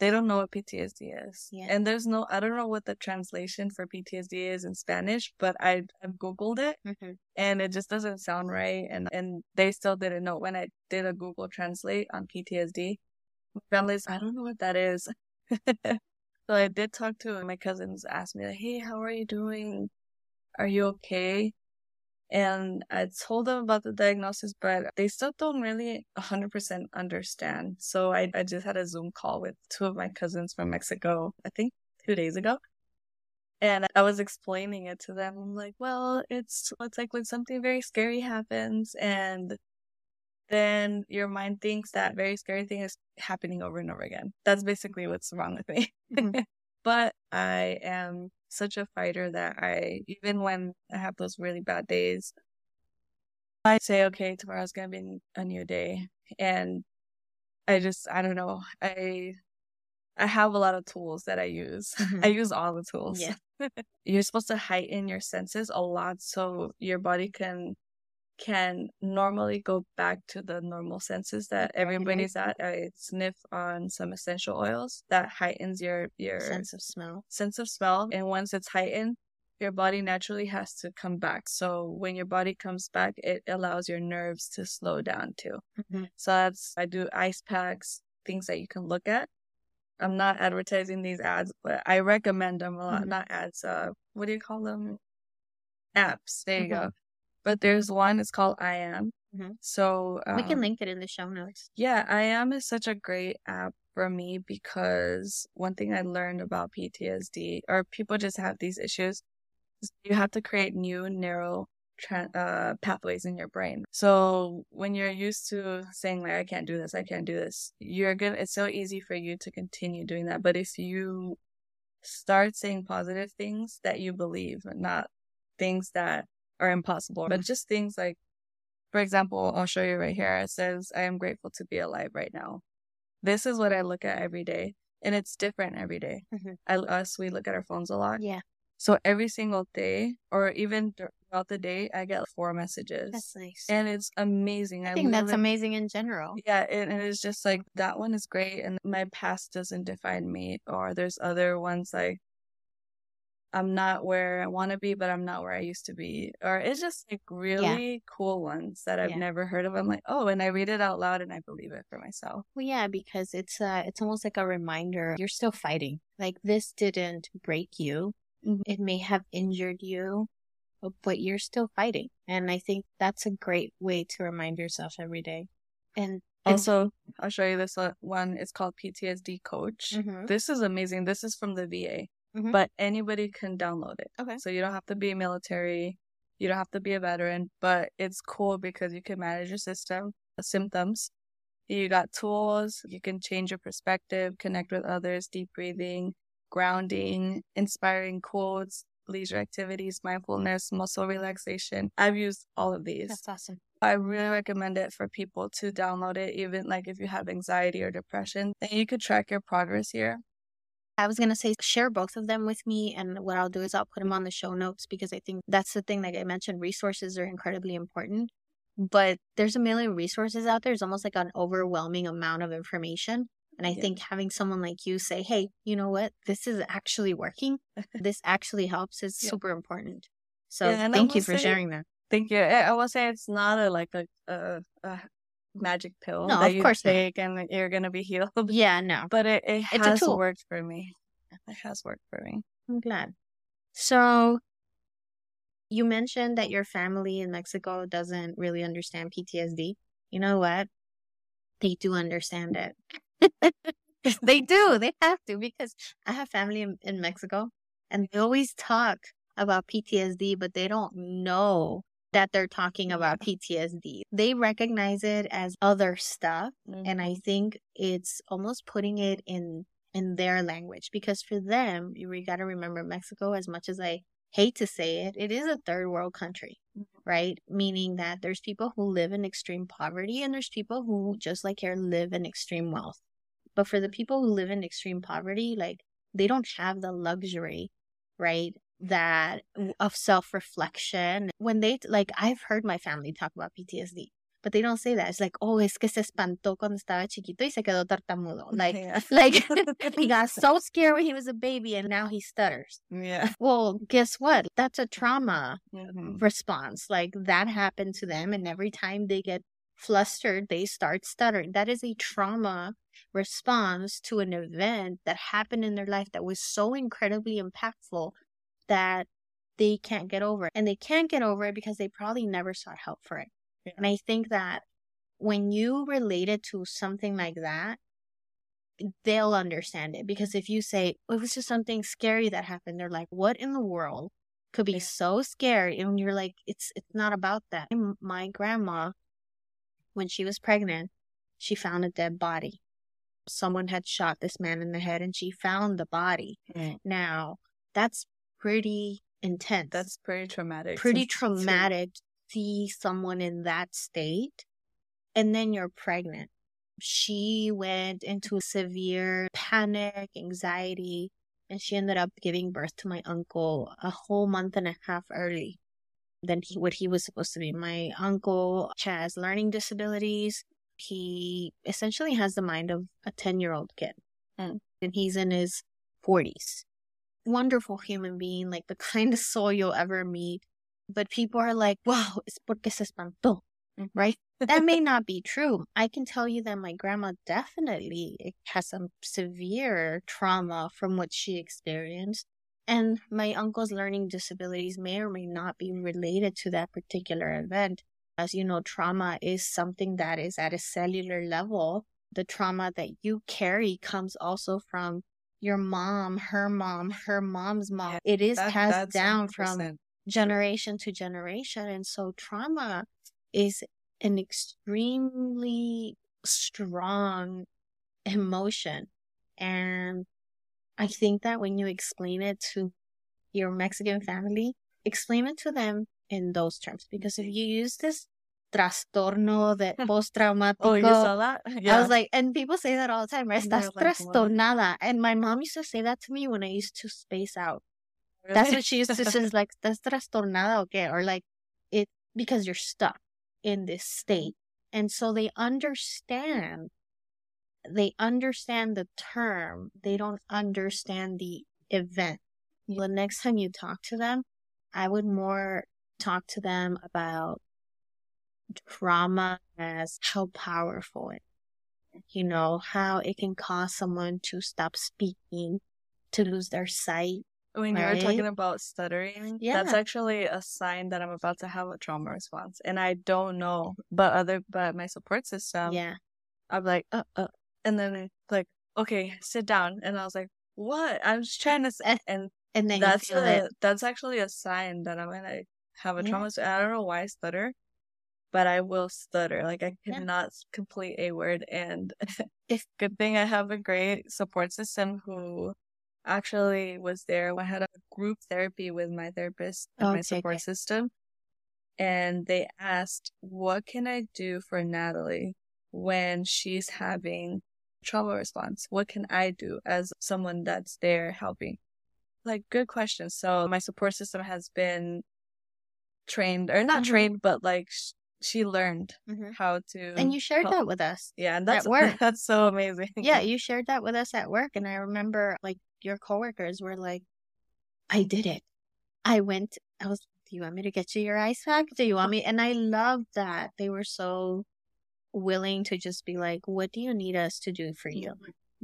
they don't know what PTSD is. Yeah. And there's no, I don't know what the translation for PTSD is in Spanish, but I, I've Googled it Mm-hmm. and it just doesn't sound right. And, and they still didn't know when I did a Google translate on PTSD. My family's, I don't know what that is. [laughs] so I did talk to my cousins, asked me like, Hey, how are you doing? Are you okay? And I told them about the diagnosis, but they still don't really 100% understand. So I, I just had a Zoom call with two of my cousins from Mexico, I think two days ago. And I was explaining it to them. I'm like, well, it's, it's like when something very scary happens and then your mind thinks that very scary thing is happening over and over again. That's basically what's wrong with me. Mhm. [laughs] but I am such a fighter that I, even when I have those really bad days, I say, okay, tomorrow's going to be a new day. And I just, I don't know. I, I have a lot of tools that I use. Mhm. [laughs] I use all the tools. Yeah. [laughs] You're supposed to heighten your senses a lot so your body can can normally go back to the normal senses that everybody's at. I sniff on some essential oils that heightens your your Sense of smell. sense of smell. And once it's heightened, your body naturally has to come back. So when your body comes back, it allows your nerves to slow down too. Mhm. So that's, I do ice packs, things that you can look at. I'm not advertising these ads, but I recommend them a lot. Mhm. Not ads, uh, what do you call them? Apps. There you Mhm. go. But there's one, it's called I Am. Mhm. So we can um, link it in the show notes. yeah, I am is such a great app for me because one thing I learned about PTSD or people just have these issues is you have to create new narrow tra- uh, pathways in your brain. So when you're used to saying like I can't do this, I can't do this, you're gonna it's so easy for you to continue doing that. But if you start saying positive things that you believe, not things that are impossible, but just things like for example, I'll show you right here. It says, I am grateful to be alive right now. This is what I look at every day. And it's different every day. Mhm. I, us, we look at our phones a lot. Yeah, So every single day, or even throughout the day, I get four messages. that's nice. and it's amazing. I think that's amazing in general. Yeah, and it is just like that one is great, and my past doesn't define me. Or there's other ones like I'm not where I want to be, but I'm not where I used to be. Or it's just like really cool ones that I've Yeah. never heard of. I'm like, oh, and I read it out loud and I believe it for myself. Well, yeah, because it's uh, it's almost like a reminder you're still fighting. Like this didn't break you. Mhm. It may have injured you, but- you're still fighting. And I think that's a great way to remind yourself every day. And Also, I'll show you this uh, one. It's called PTSD Coach. Mhm. This is amazing. This is from the VA, Mhm. but anybody can download it. Okay. So you don't have to be military, you don't have to be a veteran, but it's cool because you can manage your system, symptoms. You got tools, you can change your perspective, connect with others, deep breathing, grounding, inspiring quotes, leisure activities, mindfulness, muscle relaxation. I've used all of these. that's awesome. I really recommend it for people to download it, even like if you have anxiety or depression. Then you could track your progress here. I was gonna say share both of them with me, and what I'll do is I'll put them on the show notes because I think that's the thing. Like I mentioned, resources are incredibly important, but there's a million resources out there. It's almost like an overwhelming amount of information, and I Yeah. think having someone like you say, "Hey, you know what? This is actually working. [laughs] this actually helps." is Yeah. super important. So Yeah, thank you for say- sharing that. Thank you. I I will say it's not a like a a, a magic pill No, that of you course not. take and you're gonna be healed. [laughs] Yeah, no, But it, it It's has worked for me. It has worked for me. I'm glad. So, you mentioned that your family in Mexico doesn't really understand PTSD. You know what? They do understand it. [laughs] they do. They have to because I have family in, in Mexico and they always talk about PTSD, but they don't know that they're talking about PTSD. They recognize it as other stuff and I think it's almost putting it in in their language because for them, you got to remember Mexico. As much as I hate to say it, it is a third world country, Mhm. right? Meaning that there's people who live in extreme poverty and there's people who just like here live in extreme wealth. But for the people who live in extreme poverty, like they don't have the luxury, right? That of self reflection when they like I've heard my family talk about PTSD But they don't say that. It's like, oh, es que se espantó cuando estaba chiquito y se quedó tartamudo. [laughs] Like, Yeah. like [laughs] [laughs] he got so scared when he was a baby and now he stutters. yeah. Well, guess what? That's a trauma Mhm. response. Like that happened to them, and every time they get flustered, they start stuttering. That is a trauma response to an event that happened in their life that was so incredibly impactful that they can't get over it. And they can't get over it because they probably never sought help for it. Yeah. And I think that when you relate it to something like that, they'll understand it. Because if you say, "Oh, it was just something scary that happened, they're like, what in the world could be Yeah. so scary? And you're like, it's it's not about that. My grandma, when she was pregnant, she found a dead body. Someone had shot this man in the head and she found the body. Mm. Now, that's pretty intense. That's pretty traumatic. pretty traumatic to see someone in that state. And then you're pregnant. She went into severe panic, anxiety, and she ended up giving birth to my uncle a whole month and a half early than he, what he was supposed to be. My uncle has learning disabilities. He essentially has the mind of a 10 year old kid. Mm. And he's in his 40s. Wonderful human being, like the kindest soul you'll ever meet. But people are like, wow, it's porque se espantó, Mhm. right? that may [laughs] not be true. I can tell you that my grandma definitely has some severe trauma from what she experienced. And my uncle's learning disabilities may or may not be related to that particular event. As you know, trauma is something that is at a cellular level. The trauma that you carry comes also from your mom, her mom, her mom's mom. Yeah, it is That- passed down from 100%. generation to generation. And so trauma is an extremely strong emotion. And I think that when you explain it to your Mexican family, explain it to them in those terms. Because if you use this trastorno de [laughs] post-traumático, Oh, you saw that? Yeah. I was like, and people say that all the time, right? And Estás like, what? trastornada. And my mom used to say that to me when I used to space out. That's what she used to say, like, ¿estás trastornada o qué? Or like, it, because you're stuck in this state. And so they understand, they understand the term. They don't understand the event. The next time you talk to them, I would more talk to them about trauma as how powerful it, you know, how it can cause someone to stop speaking, to lose their sight. When you were talking about stuttering, Yeah. that's actually a sign that I'm about to have a trauma response, and I don't know. But other, but my support system, yeah. I'm like, uh, uh, and then like, okay, sit down, and I was like, what? I'm just trying to, say, [laughs] and And then that's a, it. that's actually a sign that I'm gonna have a Yeah. trauma. I don't know why I stutter, but I will stutter. Like I Yeah. cannot complete a word, and [laughs] good thing I have a great support system who actually was there. I had a group therapy with my therapist and my support system, and they asked, "What can I do for Natalie when she's having trauma response? What can I do as someone that's there helping?" Like good question. So my support system has been trained or not Mhm. trained, but like she learned Mhm. how to. And you shared help- that with us. Yeah, and that's [laughs] work. That's so amazing. Yeah, you shared that with us at work. And I remember like your coworkers were like, I did it. I went, I was, do you want me to get you your ice pack? Do you want me? And I loved that. They were so willing to just be like, what do you need us to do for you?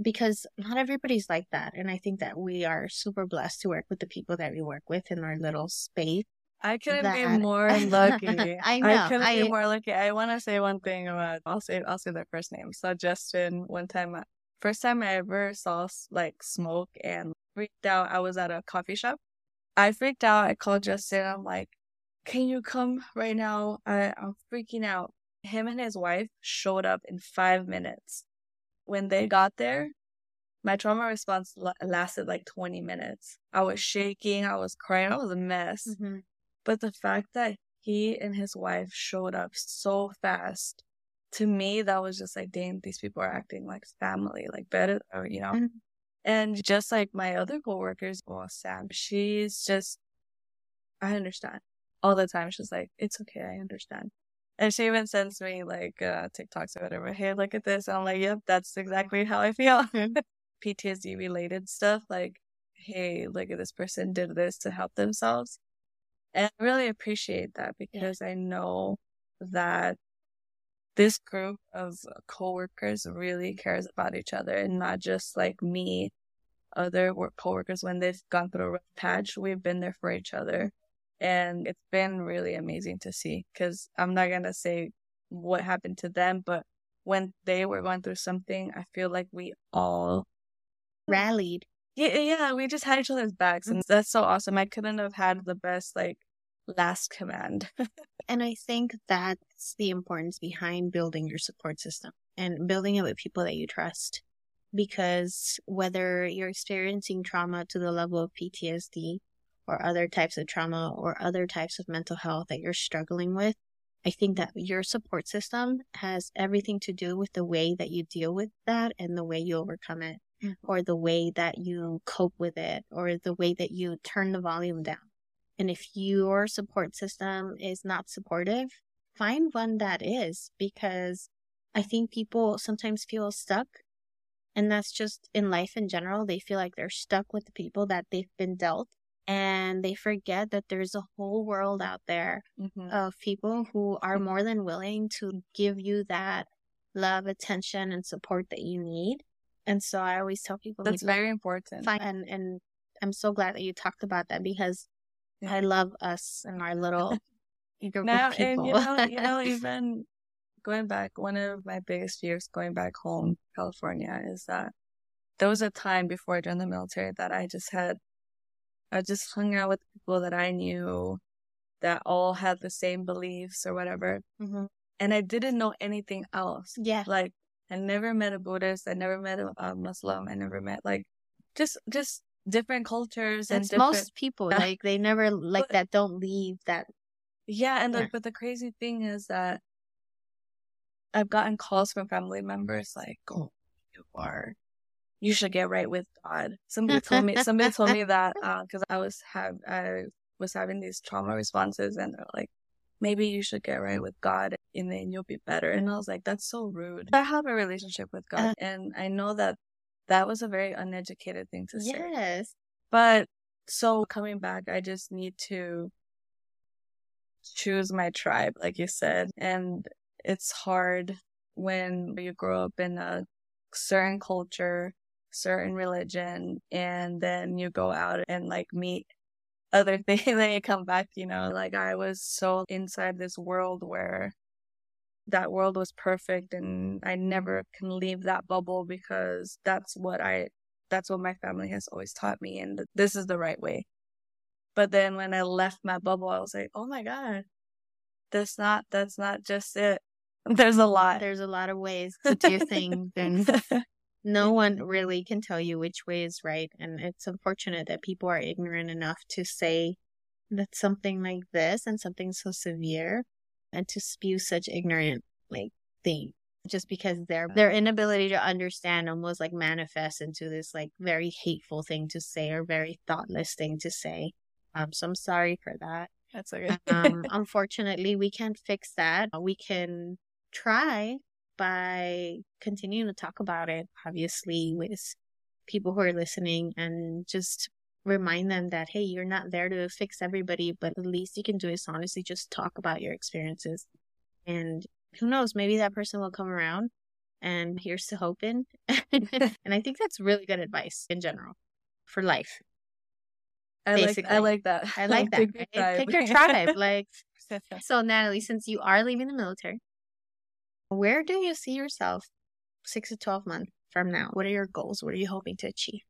Because not everybody's like that. And I think that we are super blessed to work with the people that we work with in our little space. I couldn't that- [laughs] [laughs] be more lucky. I know, couldn't I- be more lucky. I want to say one thing about. I'll say. I'll say their first name. So Justin. One time, uh, first time I ever saw like smoke and freaked out. I was at a coffee shop. I freaked out. I called Justin. I'm like, "Can you come right now? I, I'm freaking out." Him and his wife showed up in five minutes. When they got there, my trauma response la- lasted like 20 minutes. I was shaking. I was crying. I was a mess. But the fact that he and his wife showed up so fast, to me, that was just like, dang, these people are acting like family, like better, or, you know. Mhm. And just like my other coworkers, well, Sam, she's just, I understand all the time. She's like, it's okay, I understand. And she even sends me like uh, TikToks or whatever. Hey, look at this. And I'm like, yep, that's exactly how I feel. [laughs] PTSD related stuff. Like, hey, look at this person did this to help themselves. And I really appreciate that because yeah. I know that this group of coworkers really cares about each other and not just like me, other work coworkers when they've gone through a rough patch. We've been there for each other. And it's been really amazing to see because I'm not going to say what happened to them, but when they were going through something, I feel like we all rallied. Yeah, yeah, we just had each other's backs, and that's so awesome. I couldn't have had the best like last command. [laughs] and I think that's the importance behind building your support system and building it with people that you trust. Because whether you're experiencing trauma to the level of PTSD or other types of trauma or other types of mental health that you're struggling with, I think that your support system has everything to do with the way that you deal with that and the way you overcome it mm-hmm. Or the way that you cope with it or the way that you turn the volume down. And if your support system is not supportive, find one that is because I think people sometimes feel stuck. And that's just in life in general. They feel like they're stuck with the people that they've been dealt. And they forget that there's a whole world out there mm-hmm. of people who are more than willing to give you that love, attention, and support that you need. And so I always tell people that's very important. Fine. And and I'm so glad that you talked about that because yeah. I love us and our little [laughs] group now, of people. And you know, you know, [laughs] even going back, one of my biggest fears going back home, to California, is that there was a time before I joined the military that I just had, I just hung out with people that I knew that all had the same beliefs or whatever. Mm-hmm. And I didn't know anything else. Yeah. Like I never met a Buddhist. I never met a, Muslim. I never met like just just different cultures and different... most people like they never like that don't leave that. Yeah, and yeah. The, but the crazy thing is that I've gotten calls from family members like, "Oh, you are, you should get right with God." Somebody told me. somebody told me [laughs] that because uh, I was have I was having these trauma responses, and they're like, maybe you should get right with God and then you'll be better. And I was like, that's so rude. I have a relationship with God uh, and I know that that was a very uneducated thing to say. Yes. But so coming back, I just need to choose my tribe, like you said. And it's hard when you grow up in a certain culture, certain religion, and then you go out and like meet other [laughs] thing then you come back you know like i was so inside this world where that world was perfect and i never can leave that bubble because that's what i that's what my family has always taught me and this is the right way. But then when i left my bubble i was like oh my god that's not that's not just it. [laughs] There's a lot. There's a lot of ways to do [laughs] things and no one really can tell you which way is right. And it's unfortunate that people are ignorant enough to say that something like this and something so severe and to spew such ignorant like thing just because their their inability to understand almost like manifests into this like very hateful thing to say or very thoughtless thing to say. Um, so I'm sorry for that. That's okay. um, [laughs] unfortunately, we can't fix that. We can try by continuing to talk about it, obviously, with people who are listening and just remind them that, hey, you're not there to fix everybody, but the least you can do is honestly just talk about your experiences. And who knows, maybe that person will come around and here's to hoping. [laughs] and I think that's really good advice in general for life. I basically. like I like that. I [laughs] like that. Right? Pick your tribe. Like [laughs] so Natalie, since you are leaving the military, where do you see yourself six to 12 months from now? What are your goals? What are you hoping to achieve?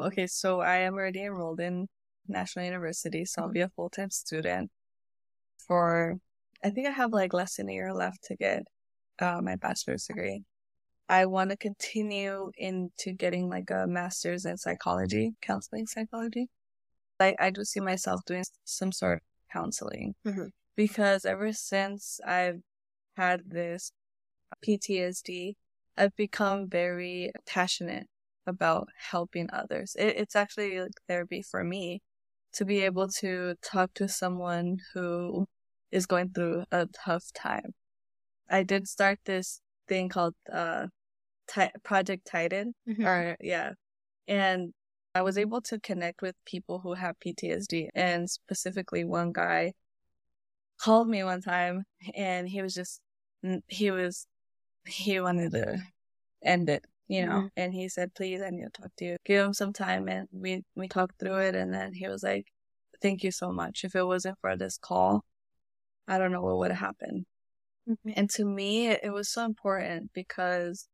Okay, so I am already enrolled in National University, so I'll be a full time student for, I think I have like less than a year left to get uh, my bachelor's degree. I want to continue into getting like a master's in psychology, counseling psychology. I, I do see myself doing some sort of counseling mm-hmm. because ever since I've had this PTSD, I've become very passionate about helping others. It, it's actually like therapy for me to be able to talk to someone who is going through a tough time I did start this thing called uh, Ti- Project Titan, Mhm. or yeah, and I was able to connect with people who have PTSD, and specifically one guy called me one time, and he was just he was he wanted to end it, you know, Mhm. and he said, "Please, I need to talk to you. Give him some time." And we we talked through it, and then he was like, "Thank you so much. If it wasn't for this call, I don't know what would have happened." Mhm. And to me, it was so important because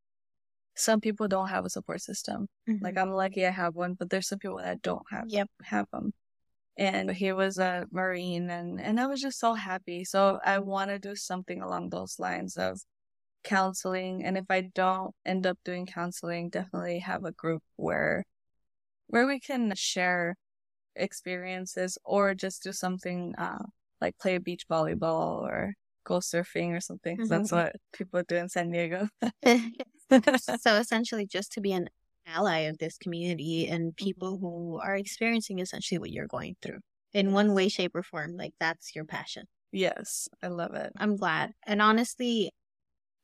some people don't have a support system. Like I'm lucky I have one, but there's some people that don't have Yep. have them. And he was a marine, and and I was just so happy. So I want to do something along those lines of counseling. And if I don't end up doing counseling, definitely have a group where where we can share experiences or just do something uh, like play beach volleyball or go surfing or something. 'cause That's what people do in San Diego. [laughs] [laughs] so essentially just to be an ally of this community and people who are experiencing essentially what you're going through in one way shape or form like that's your passion yes, I love it. i'm glad and honestly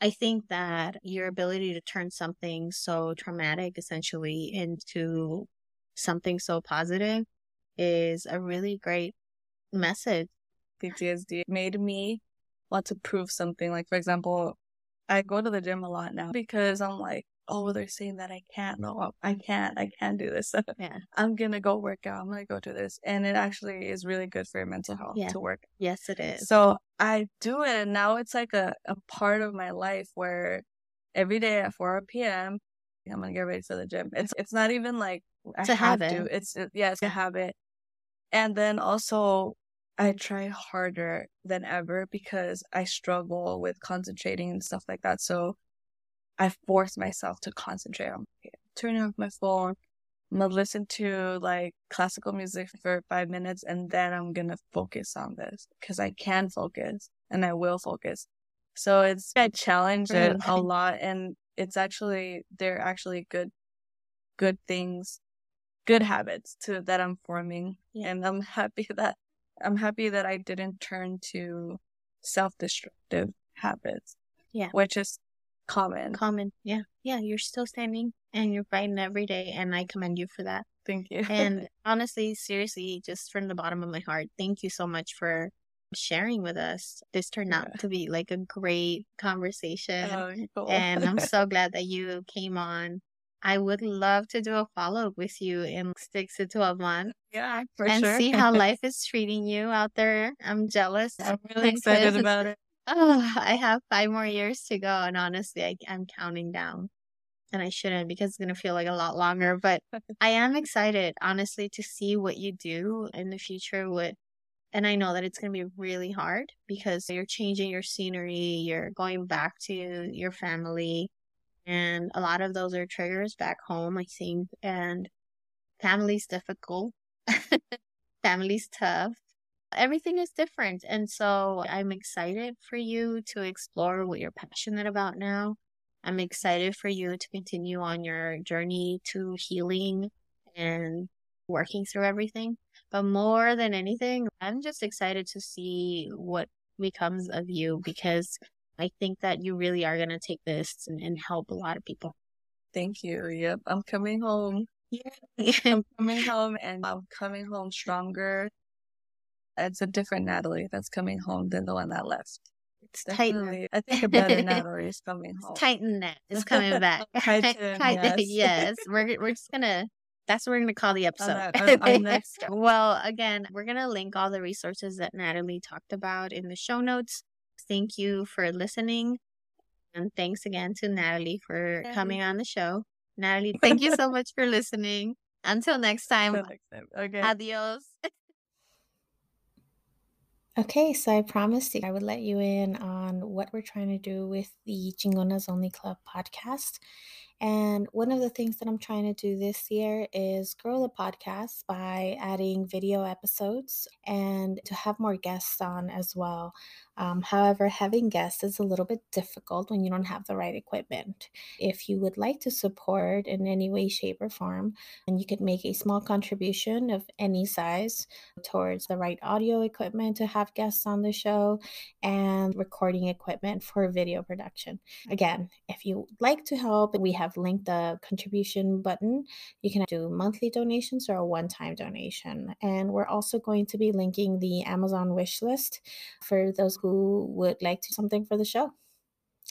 i think that your ability to turn something so traumatic essentially into something so positive is a really great message PTSD made me want to prove something. Like, for example, I go to the gym a lot now because I'm like, oh, they're saying that I can't. No, I can't. I can't do this. [laughs] yeah I'm going to go work out. I'm going to go do this. And it actually is really good for your mental health Yeah. to work. yes it is So I do it. And now it's like a, a part of my life where every day at 4 p.m., I'm going to get ready for the gym. It's, it's not even like I It's a have habit. to. It's, it, yeah, it's a habit. And then also, I try harder than ever because I struggle with concentrating and stuff like that. So I force myself to concentrate. Like, turning off my phone. I'm gonna listen to like classical music for five minutes and then I'm gonna focus on this because I can focus and I will focus. So it's, I challenge it a lot and it's actually, they're actually good, good things, good habits to, that I'm forming. Yeah. And I'm happy [laughs] that I'm happy that I didn't turn to self-destructive habits. Yeah. Which is common. common yeah yeah you're still standing and you're fighting every day and i commend you for that Thank you. and [laughs] honestly seriously just from the bottom of my heart thank you so much for sharing with us this turned out to be like a great conversation Oh, cool. and i'm so [laughs] glad that you came on i would love to do a follow-up with you in six to 12 months yeah, for and sure. And see how [laughs] life is treating you out there i'm jealous I'm really excited about it. Oh, I have five more years to go, and honestly, I, I'm counting down. And I shouldn't because it's gonna feel like a lot longer. But [laughs] I am excited, honestly, to see what you do in the future. With, and I know that it's gonna be really hard because you're changing your scenery, you're going back to your family, and a lot of those are triggers back home, I think. And family's difficult, [laughs] family's tough everything is different. And so I'm excited for you to explore what you're passionate about now. I'm excited for you to continue on your journey to healing and working through everything. But more than anything, I'm just excited to see what becomes of you because I think that you really are going to take this and, and help a lot of people. Thank you. Yep. I'm coming home. [laughs] Yeah. I'm coming home and I'm coming home stronger. It's a different Natalie that's coming home than the one that left. it's Titan. Definitely. I think a better [laughs] Natalie is coming home. Titan net is coming back. [laughs] Titan, Titan, [laughs] yes. yes. We're we're just gonna that's what we're gonna call the episode. our- our next- well, again, we're gonna link all the resources that Natalie talked about in the show notes. Thank you for listening. And thanks again to Natalie for Yay. coming on the show. Natalie, thank you so much for listening. Until next time, Till next time. Okay. adios. Okay, so I promised I would let you in on what we're trying to do with the Chingonas Only Club podcast. And one of the things that I'm trying to do this year is grow the podcast by adding video episodes and to have more guests on as well. Um, however, having guests is a little bit difficult when you don't have the right equipment. If you would like to support in any way, shape, or form, and you could make a small contribution of any size towards the right audio equipment to have guests on the show and recording equipment for video production. Again, if you would like to help, we have linked the contribution button. You can do monthly donations or a one time donation. And we're also going to be linking the Amazon wish list for those who would like to do something for the show.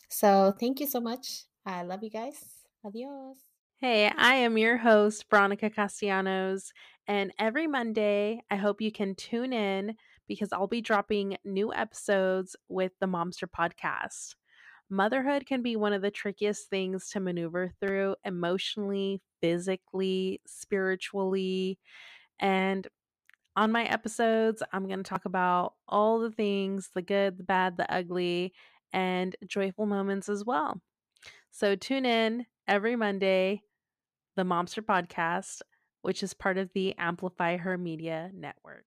So thank you so much. I love you guys. Adios. Hey, I am your host, Veronica Castellanos, and every Monday, I hope you can tune in because I'll be dropping new episodes with the Momster podcast. Motherhood can be one of the trickiest things to maneuver through emotionally, physically, spiritually, and on my episodes, I'm going to talk about all the things the good, the bad, the ugly, and joyful moments as well. So tune in every Monday, the Momster Podcast, which is part of the Amplify Her Media Network.